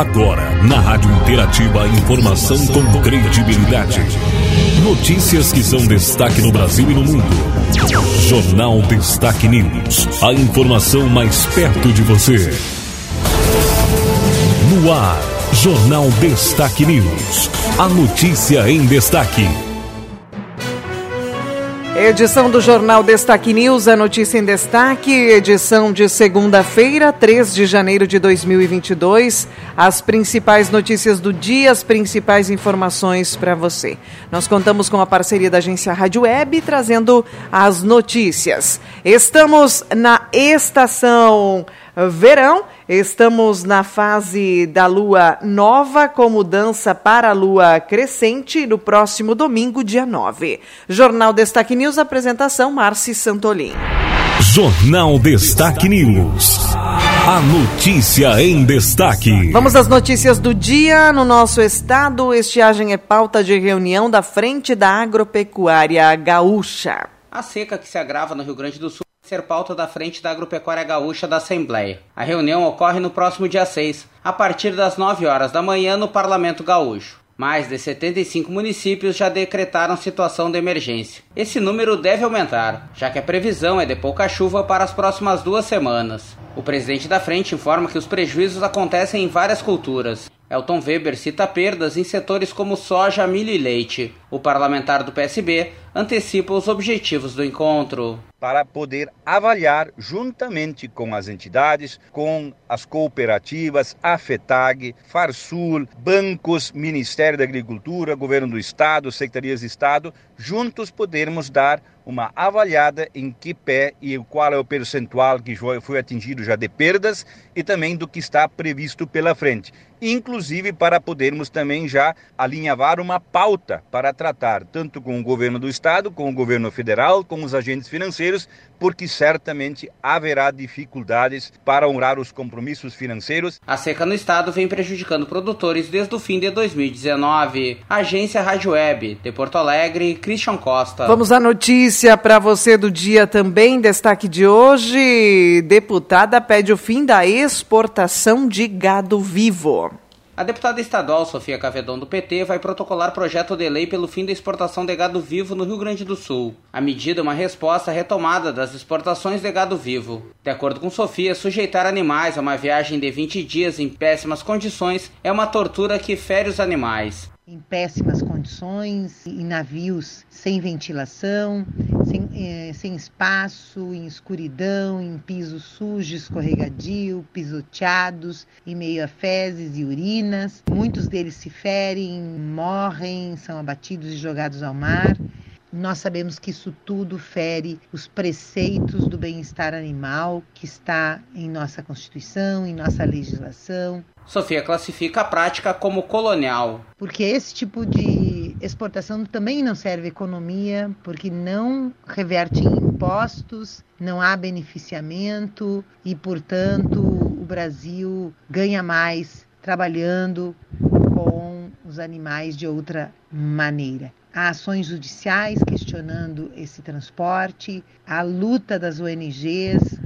Agora, na Rádio Interativa, informação com credibilidade. Notícias que são destaque no Brasil e no mundo. Jornal Destaque News. A informação mais perto de você. No ar, Jornal Destaque News. A notícia em destaque. Edição do Jornal Destaque News, a notícia em destaque, edição de segunda-feira, 3 de janeiro de 2022. As principais notícias do dia, as principais informações para você. Nós contamos com a parceria da agência Rádio Web, trazendo as notícias. Estamos na estação verão. Estamos na fase da lua nova, com mudança para a lua crescente no próximo domingo, dia 9. Jornal Destaque News, apresentação Marci Santolin. Jornal Destaque News. A notícia em destaque. Vamos às notícias do dia. No nosso estado, estiagem é pauta de reunião da Frente da Agropecuária Gaúcha. A seca que se agrava no Rio Grande do Sul ser pauta da Frente da Agropecuária Gaúcha da Assembleia. A reunião ocorre no próximo dia 6, a partir das 9 horas da manhã no Parlamento Gaúcho. Mais de 75 municípios já decretaram situação de emergência. Esse número deve aumentar, já que a previsão é de pouca chuva para as próximas duas semanas. O presidente da frente informa que os prejuízos acontecem em várias culturas. Elton Weber cita perdas em setores como soja, milho e leite. O parlamentar do PSB antecipa os objetivos do encontro para poder avaliar juntamente com as entidades, com as cooperativas, a FETAG, Farsul, bancos, Ministério da Agricultura, Governo do Estado, Secretarias de Estado, juntos podermos dar uma avaliada em que pé e qual é o percentual que foi atingido já de perdas e também do que está previsto pela frente. Inclusive para podermos também já alinhavar uma pauta para tratar tanto com o governo do estado, com o governo federal, com os agentes financeiros, porque certamente haverá dificuldades para honrar os compromissos financeiros. A seca no estado vem prejudicando produtores desde o fim de 2019. Agência Rádio Web, de Porto Alegre, Christian Costa. Vamos à notícia para você do dia também. Destaque de hoje: deputada pede o fim da exportação de gado vivo. A deputada estadual Sofia Cavedon do PT vai protocolar projeto de lei pelo fim da exportação de gado vivo no Rio Grande do Sul. A medida é uma resposta à retomada das exportações de gado vivo. De acordo com Sofia, sujeitar animais a uma viagem de 20 dias em péssimas condições é uma tortura que fere os animais em péssimas condições, em navios sem ventilação, sem, eh, sem espaço, em escuridão, em piso sujo, escorregadio, pisoteados, em meio a fezes e urinas. Muitos deles se ferem, morrem, são abatidos e jogados ao mar. Nós sabemos que isso tudo fere os preceitos do bem-estar animal que está em nossa Constituição, em nossa legislação. Sofia classifica a prática como colonial. Porque esse tipo de exportação também não serve economia, porque não reverte em impostos, não há beneficiamento e, portanto, o Brasil ganha mais trabalhando com os animais de outra maneira. Há ações judiciais questionando esse transporte, a luta das ONGs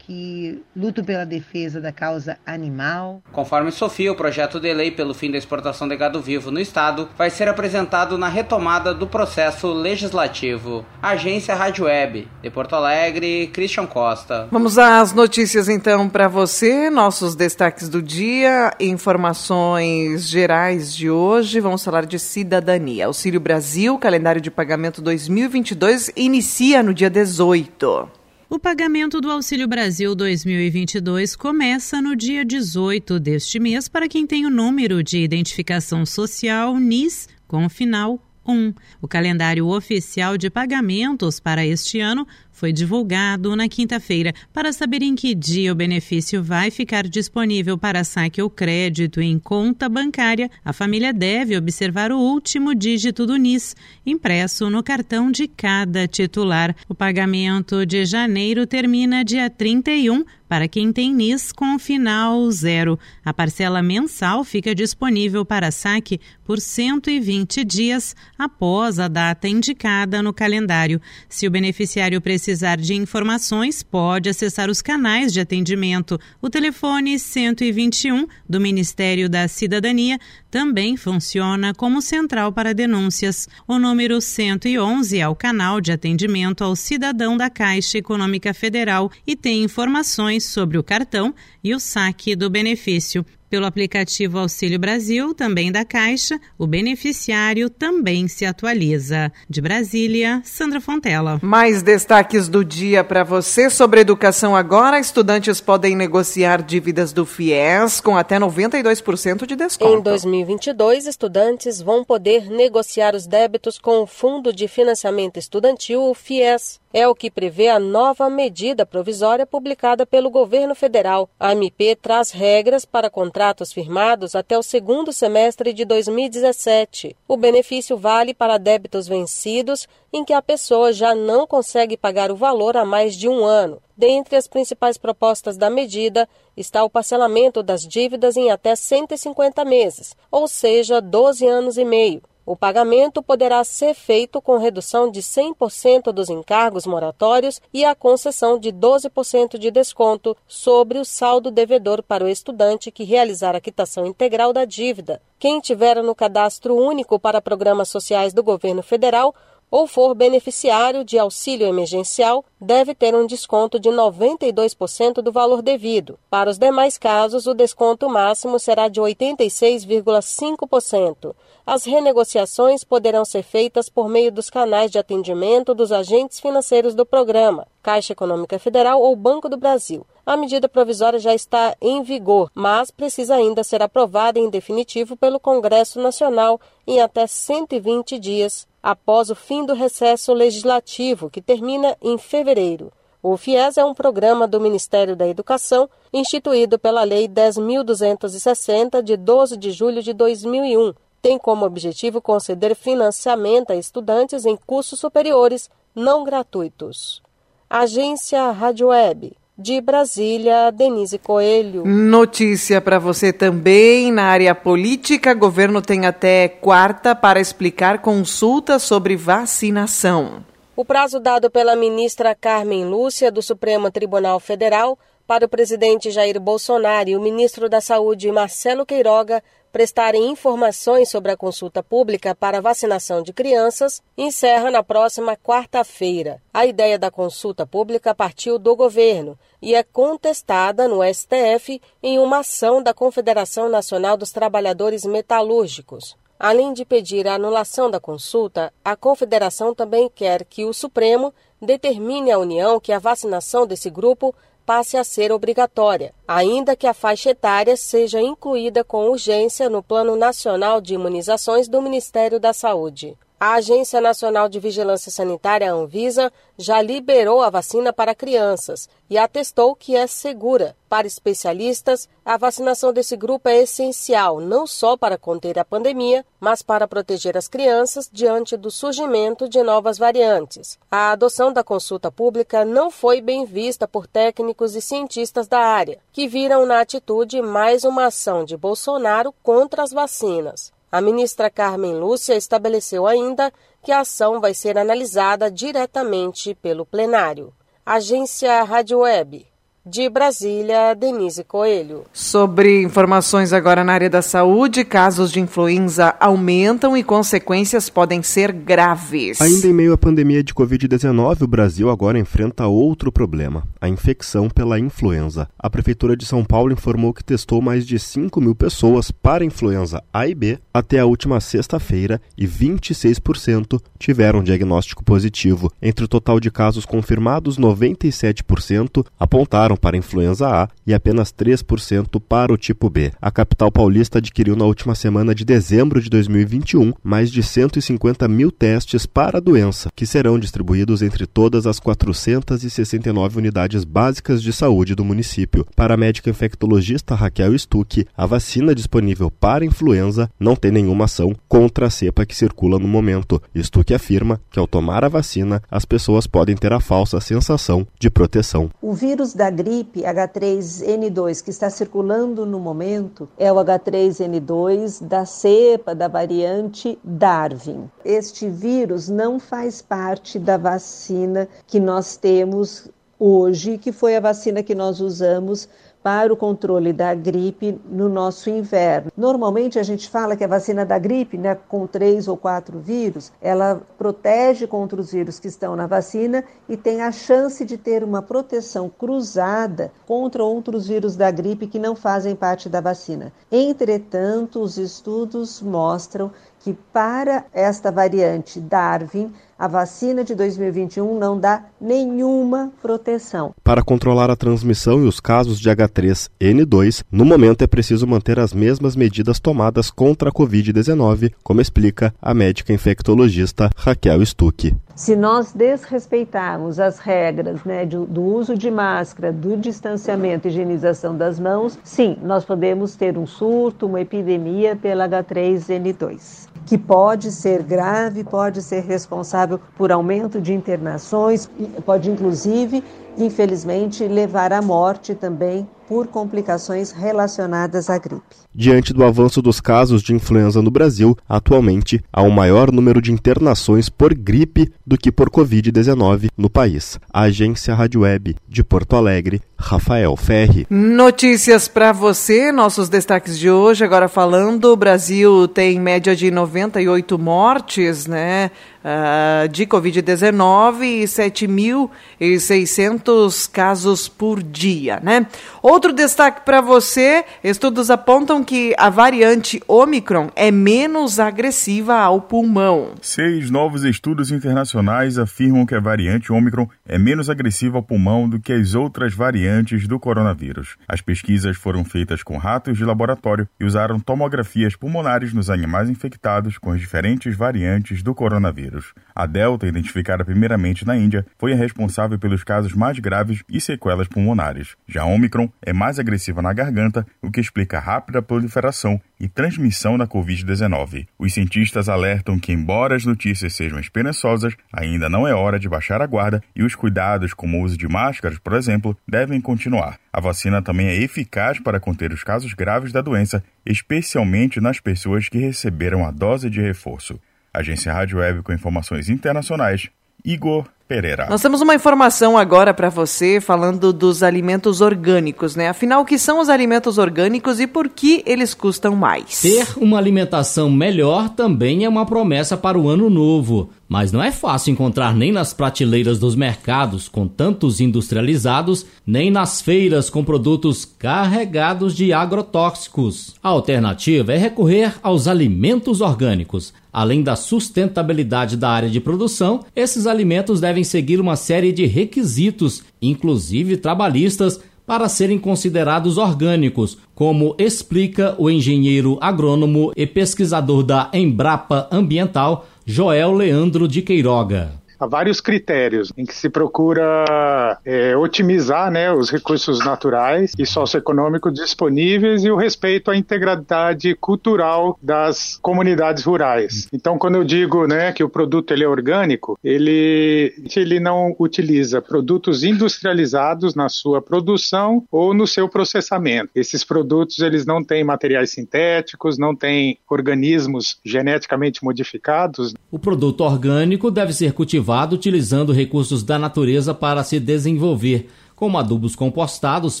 que lutam pela defesa da causa animal. Conforme Sofia, o projeto de lei pelo fim da exportação de gado vivo no estado vai ser apresentado na retomada do processo legislativo. Agência Rádio Web, de Porto Alegre, Christian Costa. Vamos às notícias então para você, nossos destaques do dia, informações gerais de hoje. Vamos falar de cidadania. Auxílio Brasil, calendário de pagamento 2022 inicia no dia 18. O pagamento do Auxílio Brasil 2022 começa no dia 18 deste mês para quem tem o número de identificação social NIS com o final 1. O calendário oficial de pagamentos para este ano foi divulgado na quinta-feira. Para saber em que dia o benefício vai ficar disponível para saque ou crédito em conta bancária, a família deve observar o último dígito do NIS, impresso no cartão de cada titular. O pagamento de janeiro termina dia 31 para quem tem NIS com final zero. A parcela mensal fica disponível para saque por 120 dias após a data indicada no calendário. Se o beneficiário precisa precisar de informações, pode acessar os canais de atendimento. O telefone 121 do Ministério da Cidadania também funciona como central para denúncias. O número 111 é o canal de atendimento ao cidadão da Caixa Econômica Federal e tem informações sobre o cartão e o saque do benefício. Pelo aplicativo Auxílio Brasil, também da Caixa, o beneficiário também se atualiza. De Brasília, Sandra Fontela. Mais destaques do dia para você sobre educação agora. Estudantes podem negociar dívidas do FIES com até 92% de desconto. Em 2022, estudantes vão poder negociar os débitos com o Fundo de Financiamento Estudantil, o FIES. É o que prevê a nova medida provisória publicada pelo governo federal. A MP traz regras para contratos firmados até o segundo semestre de 2017. O benefício vale para débitos vencidos em que a pessoa já não consegue pagar o valor há mais de um ano. Dentre as principais propostas da medida está o parcelamento das dívidas em até 150 meses, ou seja, 12 anos e meio. O pagamento poderá ser feito com redução de 100% dos encargos moratórios e a concessão de 12% de desconto sobre o saldo devedor para o estudante que realizar a quitação integral da dívida. Quem tiver no cadastro único para programas sociais do governo federal ou for beneficiário de auxílio emergencial, deve ter um desconto de 92% do valor devido. Para os demais casos, o desconto máximo será de 86,5%. As renegociações poderão ser feitas por meio dos canais de atendimento dos agentes financeiros do programa, Caixa Econômica Federal ou Banco do Brasil. A medida provisória já está em vigor, mas precisa ainda ser aprovada em definitivo pelo Congresso Nacional em até 120 dias após o fim do recesso legislativo, que termina em fevereiro. O FIES é um programa do Ministério da Educação, instituído pela Lei 10.260, de 12 de julho de 2001. Tem como objetivo conceder financiamento a estudantes em cursos superiores não gratuitos. Agência Rádio Web. De Brasília, Denise Coelho. Notícia para você também na área política. Governo tem até quarta para explicar consulta sobre vacinação. O prazo dado pela ministra Carmen Lúcia do Supremo Tribunal Federal para o presidente Jair Bolsonaro e o ministro da Saúde Marcelo Queiroga prestarem informações sobre a consulta pública para vacinação de crianças encerra na próxima quarta-feira. A ideia da consulta pública partiu do governo e é contestada no STF em uma ação da Confederação Nacional dos Trabalhadores Metalúrgicos. Além de pedir a anulação da consulta, a Confederação também quer que o Supremo determine à União que a vacinação desse grupo passe a ser obrigatória, ainda que a faixa etária seja incluída com urgência no Plano Nacional de Imunizações do Ministério da Saúde. A Agência Nacional de Vigilância Sanitária, Anvisa, já liberou a vacina para crianças e atestou que é segura. Para especialistas, a vacinação desse grupo é essencial não só para conter a pandemia, mas para proteger as crianças diante do surgimento de novas variantes. A adoção da consulta pública não foi bem vista por técnicos e cientistas da área, que viram na atitude mais uma ação de Bolsonaro contra as vacinas. A ministra Carmen Lúcia estabeleceu ainda que a ação vai ser analisada diretamente pelo plenário. Agência Rádio Web. De Brasília, Denise Coelho. Sobre informações agora na área da saúde, casos de influenza aumentam e consequências podem ser graves. Ainda em meio à pandemia de Covid-19, o Brasil agora enfrenta outro problema: a infecção pela influenza. A Prefeitura de São Paulo informou que testou mais de 5 mil pessoas para influenza A e B até a última sexta-feira e 26% tiveram diagnóstico positivo. Entre o total de casos confirmados, 97% apontaram para a influenza A e apenas 3% para o tipo B. A capital paulista adquiriu na última semana de dezembro de 2021 mais de 150 mil testes para a doença, que serão distribuídos entre todas as 469 unidades básicas de saúde do município. Para a médica infectologista Raquel Stuck, a vacina disponível para influenza não tem nenhuma ação contra a cepa que circula no momento. Stuck afirma que ao tomar a vacina, as pessoas podem ter a falsa sensação de proteção. O vírus da gripe gripe H3N2 que está circulando no momento é o H3N2 da cepa da variante Darwin. Este vírus não faz parte da vacina que nós temos hoje, que foi a vacina que nós usamos para o controle da gripe no nosso inverno. Normalmente a gente fala que a vacina da gripe, né, com três ou quatro vírus, ela protege contra os vírus que estão na vacina e tem a chance de ter uma proteção cruzada contra outros vírus da gripe que não fazem parte da vacina. Entretanto, os estudos mostram que para esta variante Darwin, a vacina de 2021 não dá nenhuma proteção. Para controlar a transmissão e os casos de H3N2, no momento é preciso manter as mesmas medidas tomadas contra a Covid-19, como explica a médica infectologista Raquel Stuck. Se nós desrespeitarmos as regras né, do, do uso de máscara, do distanciamento e higienização das mãos, sim, nós podemos ter um surto, uma epidemia pela H3N2 que pode ser grave, pode ser responsável por aumento de internações, pode inclusive, infelizmente, levar à morte também por complicações relacionadas à gripe. Diante do avanço dos casos de influenza no Brasil, atualmente há um maior número de internações por gripe do que por Covid-19 no país. A agência Rádio Web de Porto Alegre, Rafael Ferri. Notícias para você, nossos destaques de hoje. Agora falando, o Brasil tem média de 98 mortes, né? Uh, de Covid-19 e 7.600 casos por dia, né? Outro destaque para você: estudos apontam que a variante Omicron é menos agressiva ao pulmão. Seis novos estudos internacionais afirmam que a variante Omicron é menos agressiva ao pulmão do que as outras variantes do coronavírus. As pesquisas foram feitas com ratos de laboratório e usaram tomografias pulmonares nos animais infectados com as diferentes variantes do coronavírus A Delta, identificada primeiramente na Índia, foi a responsável pelos casos mais graves e sequelas pulmonares. Já a Omicron é mais agressiva na garganta, o que explica a rápida proliferação e transmissão da Covid-19. Os cientistas alertam que, embora as notícias sejam esperançosas, ainda não é hora de baixar a guarda e os cuidados, como o uso de máscaras, por exemplo, devem continuar. A vacina também é eficaz para conter os casos graves da doença, especialmente nas pessoas que receberam a dose de reforço. Agência Rádio Web com informações internacionais. Igor Pereira. Nós temos uma informação agora para você falando dos alimentos orgânicos, né? Afinal, o que são os alimentos orgânicos e por que eles custam mais? Ter uma alimentação melhor também é uma promessa para o ano novo. Mas não é fácil encontrar nem nas prateleiras dos mercados com tantos industrializados, nem nas feiras com produtos carregados de agrotóxicos. A alternativa é recorrer aos alimentos orgânicos. Além da sustentabilidade da área de produção, esses alimentos devem seguir uma série de requisitos, inclusive trabalhistas, para serem considerados orgânicos, como explica o engenheiro agrônomo e pesquisador da Embrapa Ambiental, Joel Leandro de Queiroga há vários critérios em que se procura é, otimizar né, os recursos naturais e socioeconômicos disponíveis e o respeito à integralidade cultural das comunidades rurais. Então, quando eu digo né, que o produto ele é orgânico, ele, ele não utiliza produtos industrializados na sua produção ou no seu processamento. Esses produtos eles não têm materiais sintéticos, não têm organismos geneticamente modificados. O produto orgânico deve ser cultivado cultivado utilizando recursos da natureza para se desenvolver, como adubos compostados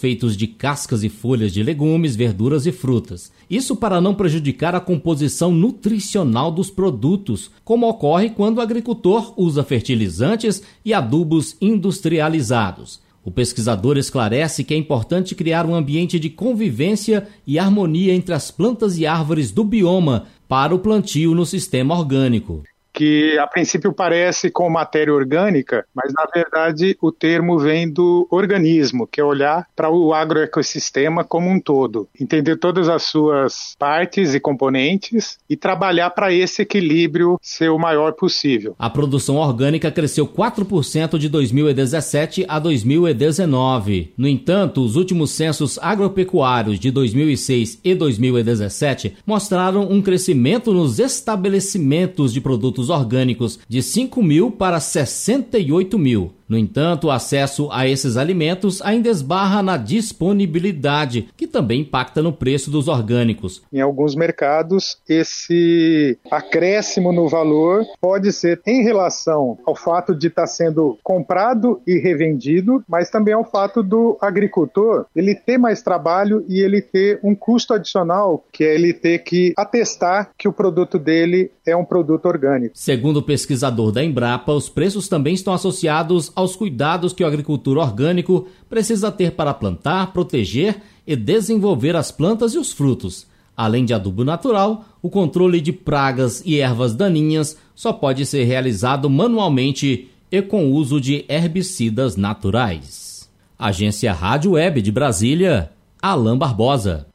feitos de cascas e folhas de legumes, verduras e frutas. Isso para não prejudicar a composição nutricional dos produtos, como ocorre quando o agricultor usa fertilizantes e adubos industrializados. O pesquisador esclarece que é importante criar um ambiente de convivência e harmonia entre as plantas e árvores do bioma para o plantio no sistema orgânico que a princípio parece com matéria orgânica, mas na verdade o termo vem do organismo, que é olhar para o agroecossistema como um todo, entender todas as suas partes e componentes e trabalhar para esse equilíbrio ser o maior possível. A produção orgânica cresceu 4% de 2017 a 2019. No entanto, os últimos censos agropecuários de 2006 e 2017 mostraram um crescimento nos estabelecimentos de produtos orgânicos de 5 mil para 68 mil. No entanto, o acesso a esses alimentos ainda esbarra na disponibilidade, que também impacta no preço dos orgânicos. Em alguns mercados, esse acréscimo no valor pode ser em relação ao fato de estar sendo comprado e revendido, mas também ao fato do agricultor ele ter mais trabalho e ele ter um custo adicional, que é ele ter que atestar que o produto dele é um produto orgânico. Segundo o pesquisador da Embrapa, os preços também estão associados aos cuidados que o agricultor orgânico precisa ter para plantar, proteger e desenvolver as plantas e os frutos. Além de adubo natural, o controle de pragas e ervas daninhas só pode ser realizado manualmente e com uso de herbicidas naturais. Agência Rádio Web de Brasília, Alain Barbosa.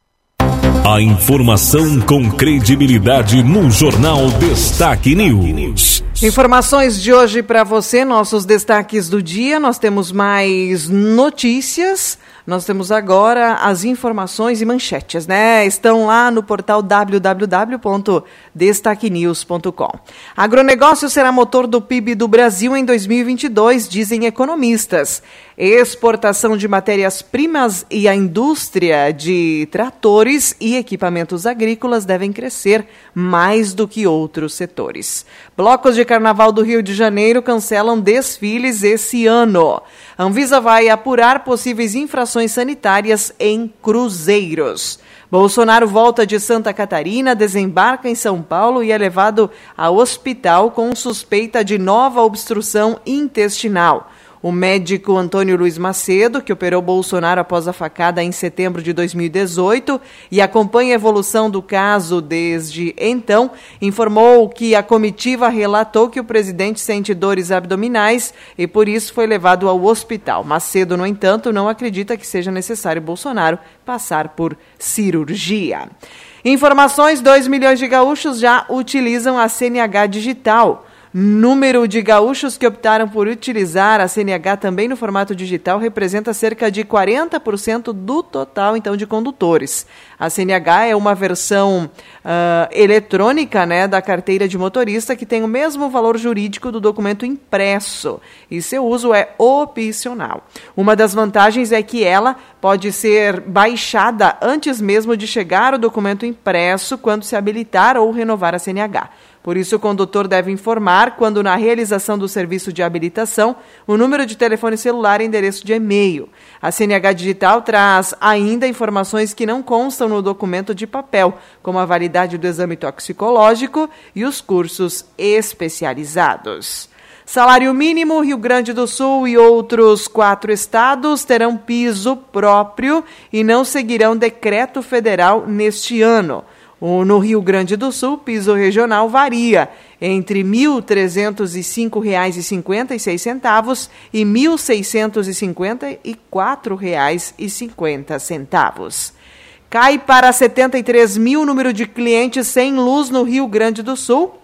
A informação com credibilidade no Jornal Destaque News. Informações de hoje para você, nossos destaques do dia. Nós temos mais notícias. Nós temos agora as informações e manchetes, né? Estão lá no portal www.destaquenews.com. Agronegócio será motor do PIB do Brasil em 2022, dizem economistas. Exportação de matérias-primas e a indústria de tratores e equipamentos agrícolas devem crescer mais do que outros setores. Blocos de Carnaval do Rio de Janeiro cancelam desfiles esse ano. Anvisa vai apurar possíveis infrações sanitárias em cruzeiros. Bolsonaro volta de Santa Catarina, desembarca em São Paulo e é levado ao hospital com suspeita de nova obstrução intestinal. O médico Antônio Luiz Macedo, que operou Bolsonaro após a facada em setembro de 2018 e acompanha a evolução do caso desde então, informou que a comitiva relatou que o presidente sente dores abdominais e por isso foi levado ao hospital. Macedo, no entanto, não acredita que seja necessário Bolsonaro passar por cirurgia. Informações: 2 milhões de gaúchos já utilizam a CNH digital. Número de gaúchos que optaram por utilizar a CNH também no formato digital representa cerca de 40% do total, então, de condutores. A CNH é uma versão uh, eletrônica né, da carteira de motorista que tem o mesmo valor jurídico do documento impresso e seu uso é opcional. Uma das vantagens é que ela pode ser baixada antes mesmo de chegar o documento impresso quando se habilitar ou renovar a CNH. Por isso, o condutor deve informar, quando na realização do serviço de habilitação, o número de telefone celular e endereço de e-mail. A CNH Digital traz ainda informações que não constam no documento de papel, como a validade do exame toxicológico e os cursos especializados. Salário mínimo, Rio Grande do Sul e outros quatro estados terão piso próprio e não seguirão decreto federal neste ano. No Rio Grande do Sul, o piso regional varia entre R$ 1.305,56 e R$ 1.654,50. Cai para 73 mil o número de clientes sem luz no Rio Grande do Sul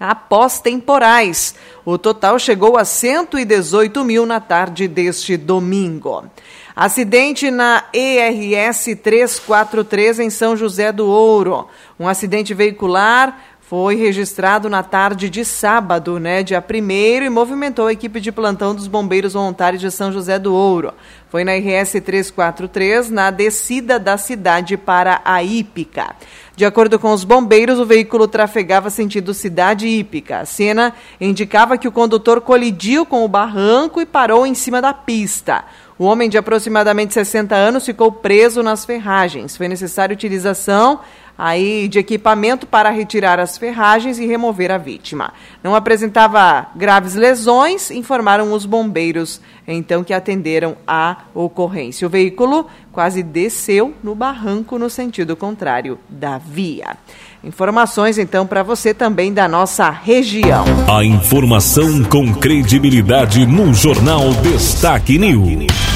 após temporais. O total chegou a 118 mil na tarde deste domingo. Acidente na ERS 343 em São José do Ouro. Um acidente veicular foi registrado na tarde de sábado, né, dia 1 e movimentou a equipe de plantão dos bombeiros voluntários de São José do Ouro. Foi na RS 343, na descida da cidade para a Ípica. De acordo com os bombeiros, o veículo trafegava sentido cidade hípica. A cena indicava que o condutor colidiu com o barranco e parou em cima da pista. O homem de aproximadamente 60 anos ficou preso nas ferragens. Foi necessária utilização aí de equipamento para retirar as ferragens e remover a vítima. Não apresentava graves lesões, informaram os bombeiros, então que atenderam a ocorrência. O veículo quase desceu no barranco no sentido contrário da via. Informações então para você também da nossa região. A informação com credibilidade no Jornal Destaque News.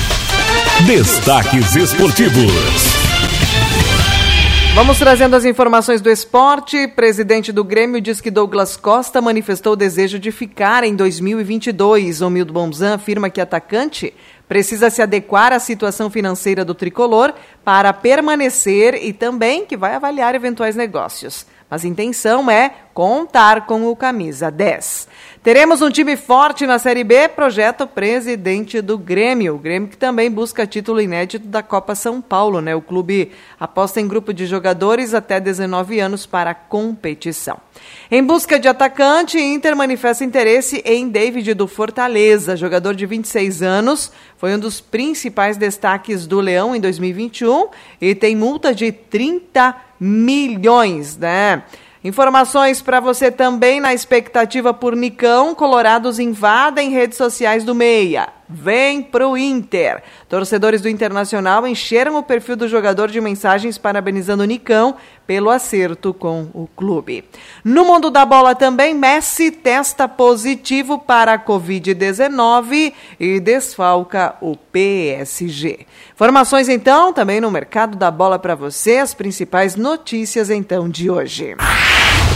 Destaques esportivos. Vamos trazendo as informações do esporte. Presidente do Grêmio diz que Douglas Costa manifestou o desejo de ficar em 2022. O Mildo Bonzan afirma que atacante precisa se adequar à situação financeira do tricolor para permanecer e também que vai avaliar eventuais negócios. mas a intenção é contar com o camisa 10. Teremos um time forte na Série B, projeto presidente do Grêmio. O Grêmio que também busca título inédito da Copa São Paulo, né? O clube aposta em grupo de jogadores até 19 anos para a competição. Em busca de atacante, Inter manifesta interesse em David do Fortaleza, jogador de 26 anos, foi um dos principais destaques do Leão em 2021 e tem multa de 30 milhões, né? Informações para você também na expectativa por Nicão. Colorados invadem redes sociais do Meia. Vem pro Inter. Torcedores do Internacional encheram o perfil do jogador de mensagens parabenizando o Nicão pelo acerto com o clube. No mundo da bola também, Messi testa positivo para a Covid-19 e desfalca o PSG. Informações então também no mercado da bola para você, as principais notícias então de hoje.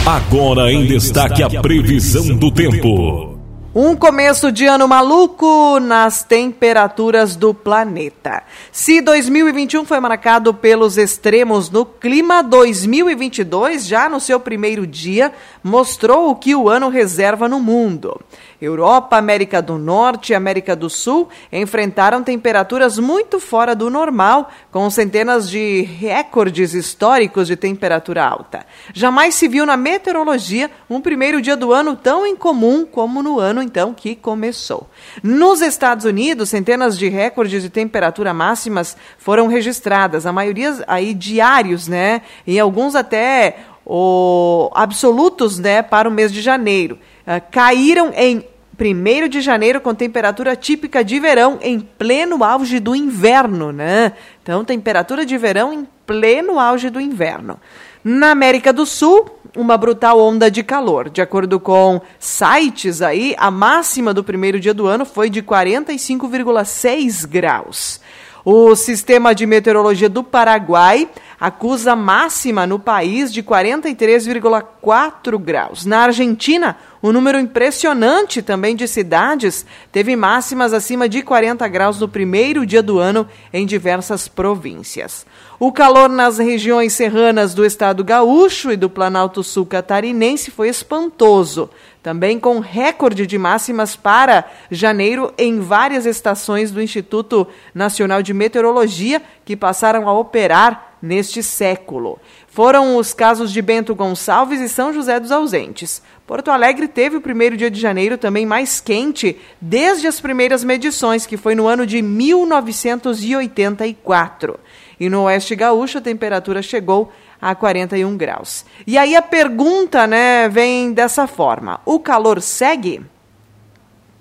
Agora em destaque a previsão do tempo. Um começo de ano maluco nas temperaturas do planeta. Se 2021 foi marcado pelos extremos no clima, 2022, já no seu primeiro dia, mostrou o que o ano reserva no mundo. Europa, América do Norte e América do Sul enfrentaram temperaturas muito fora do normal, com centenas de recordes históricos de temperatura alta. Jamais se viu na meteorologia um primeiro dia do ano tão incomum como no ano então que começou. Nos Estados Unidos, centenas de recordes de temperatura máximas foram registradas, a maioria aí diários, né? E alguns até o, absolutos, né, para o mês de janeiro. Uh, caíram em 1 de janeiro com temperatura típica de verão em pleno auge do inverno, né? Então, temperatura de verão em pleno auge do inverno. Na América do Sul, uma brutal onda de calor. De acordo com sites aí, a máxima do primeiro dia do ano foi de 45,6 graus. O sistema de meteorologia do Paraguai acusa máxima no país de 43,4 graus. Na Argentina, um número impressionante também de cidades teve máximas acima de 40 graus no primeiro dia do ano em diversas províncias. O calor nas regiões serranas do estado gaúcho e do Planalto Sul catarinense foi espantoso, também com recorde de máximas para janeiro em várias estações do Instituto Nacional de Meteorologia que passaram a operar neste século. Foram os casos de Bento Gonçalves e São José dos Ausentes. Porto Alegre teve o primeiro dia de janeiro também mais quente desde as primeiras medições, que foi no ano de 1984. E no Oeste Gaúcho a temperatura chegou a 41 graus. E aí a pergunta, né, vem dessa forma: o calor segue?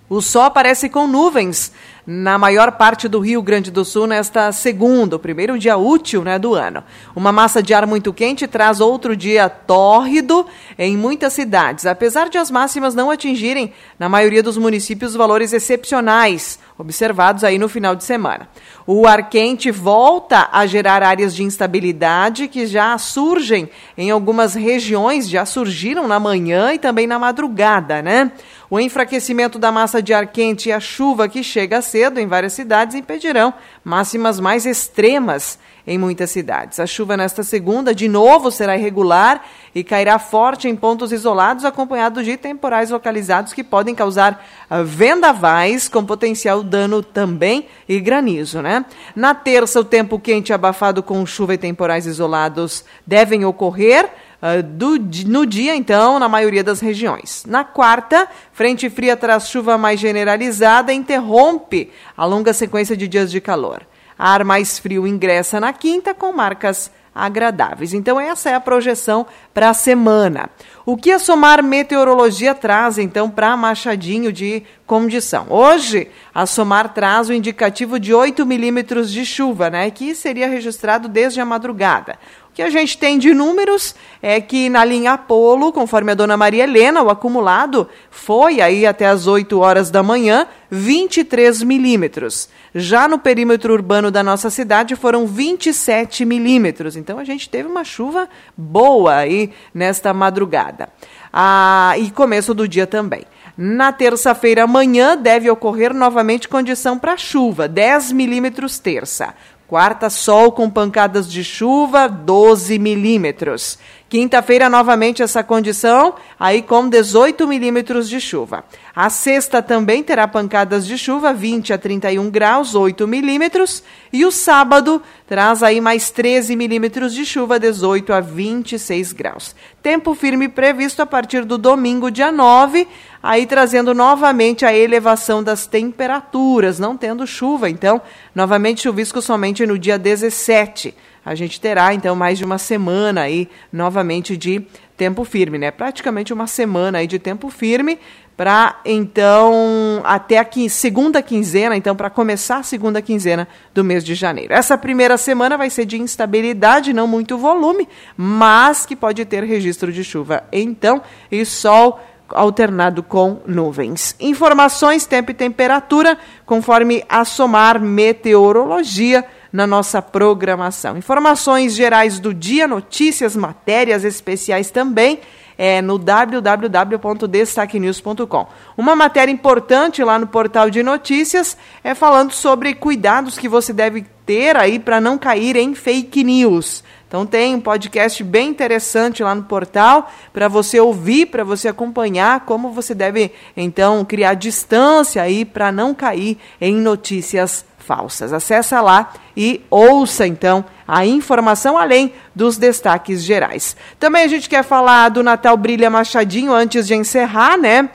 O sol aparece com nuvens na maior parte do Rio Grande do Sul nesta segunda, o primeiro dia útil né, do ano. Uma massa de ar muito quente traz outro dia tórrido em muitas cidades, apesar de as máximas não atingirem, na maioria dos municípios, valores excepcionais observados aí no final de semana. O ar quente volta a gerar áreas de instabilidade que já surgem em algumas regiões, já surgiram na manhã e também na madrugada, né? O enfraquecimento da massa de ar quente e a chuva que chega cedo em várias cidades impedirão máximas mais extremas em muitas cidades. A chuva nesta segunda, de novo, será irregular e cairá forte em pontos isolados, acompanhado de temporais localizados que podem causar uh, vendavais com potencial dano também e granizo. Né? Na terça, o tempo quente abafado com chuva e temporais isolados devem ocorrer. Uh, do, no dia, então, na maioria das regiões. Na quarta, frente fria traz chuva mais generalizada interrompe a longa sequência de dias de calor. Ar mais frio ingressa na quinta com marcas agradáveis. Então, essa é a projeção para a semana. O que a Somar Meteorologia traz, então, para Machadinho de condição? Hoje, a Somar traz o indicativo de 8 milímetros de chuva, né, que seria registrado desde a madrugada. Que a gente tem de números é que na linha Apolo, conforme a dona Maria Helena, o acumulado foi aí até as 8 horas da manhã, 23 milímetros. Já no perímetro urbano da nossa cidade foram 27 milímetros. Então a gente teve uma chuva boa aí nesta madrugada. Ah, e começo do dia também. Na terça-feira, amanhã, deve ocorrer novamente condição para chuva, 10 milímetros terça. Quarta, sol com pancadas de chuva, 12 milímetros. Quinta-feira, novamente essa condição, aí com 18 milímetros de chuva. A sexta também terá pancadas de chuva, 20 a 31 graus, 8 milímetros. E o sábado traz aí mais 13 milímetros de chuva, 18 a 26 graus. Tempo firme previsto a partir do domingo, dia 9, aí trazendo novamente a elevação das temperaturas, não tendo chuva. Então, novamente chuvisco somente no dia 17 a gente terá então mais de uma semana aí novamente de tempo firme, né? Praticamente uma semana aí de tempo firme para então até a segunda quinzena, então para começar a segunda quinzena do mês de janeiro. Essa primeira semana vai ser de instabilidade, não muito volume, mas que pode ter registro de chuva. Então, e sol alternado com nuvens. Informações, tempo e temperatura, conforme a Somar Meteorologia na nossa programação. Informações gerais do dia, notícias, matérias especiais também é no www.destaquenews.com. Uma matéria importante lá no portal de notícias é falando sobre cuidados que você deve ter aí para não cair em fake news. Então tem um podcast bem interessante lá no portal para você ouvir, para você acompanhar como você deve então criar distância aí para não cair em notícias falsas. Acesse lá e ouça então a informação além dos destaques gerais. Também a gente quer falar do Natal Brilha Machadinho antes de encerrar, né?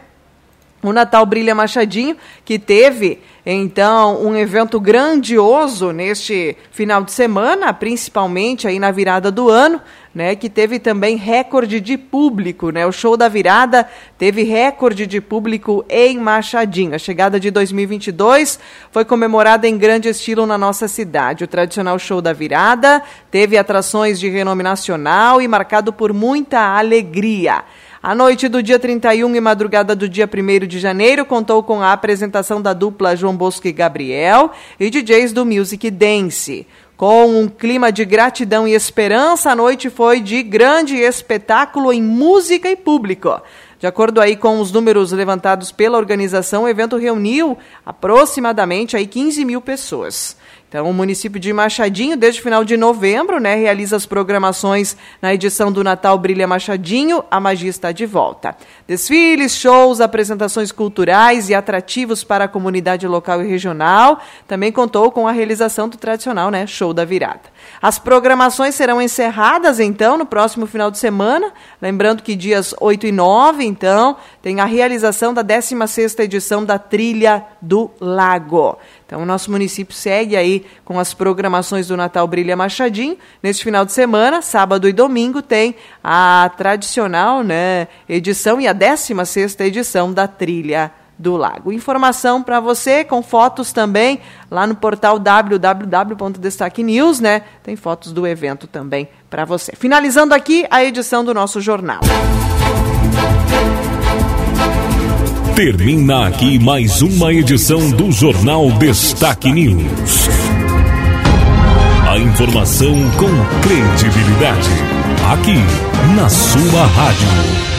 O Natal Brilha Machadinho, que teve então um evento grandioso neste final de semana, principalmente aí na virada do ano, né, que teve também recorde de público, né? O show da virada teve recorde de público em Machadinho. A chegada de 2022 foi comemorada em grande estilo na nossa cidade. O tradicional show da virada teve atrações de renome nacional e marcado por muita alegria. A noite do dia 31 e madrugada do dia 1 de janeiro contou com a apresentação da dupla João Bosco e Gabriel e DJs do Music Dance. Com um clima de gratidão e esperança, a noite foi de grande espetáculo em música e público. De acordo aí com os números levantados pela organização, o evento reuniu aproximadamente aí 15 mil pessoas. Então, o município de Machadinho, desde o final de novembro, né, realiza as programações na edição do Natal Brilha Machadinho, a magia está de volta. Desfiles, shows, apresentações culturais e atrativos para a comunidade local e regional. Também contou com a realização do tradicional né, show da virada. As programações serão encerradas, então, no próximo final de semana. Lembrando que dias 8 e 9, então, tem a realização da 16ª edição da Trilha do Lago. Então, o nosso município segue aí com as programações do Natal Brilha Machadinho. Neste final de semana, sábado e domingo, tem a tradicional né, edição e a 16 edição da Trilha do Lago. Informação para você com fotos também lá no portal www.destaque news, né? Tem fotos do evento também para você. Finalizando aqui a edição do nosso jornal. Termina aqui mais uma edição do Jornal Destaque News. A informação com credibilidade. Aqui, na sua rádio.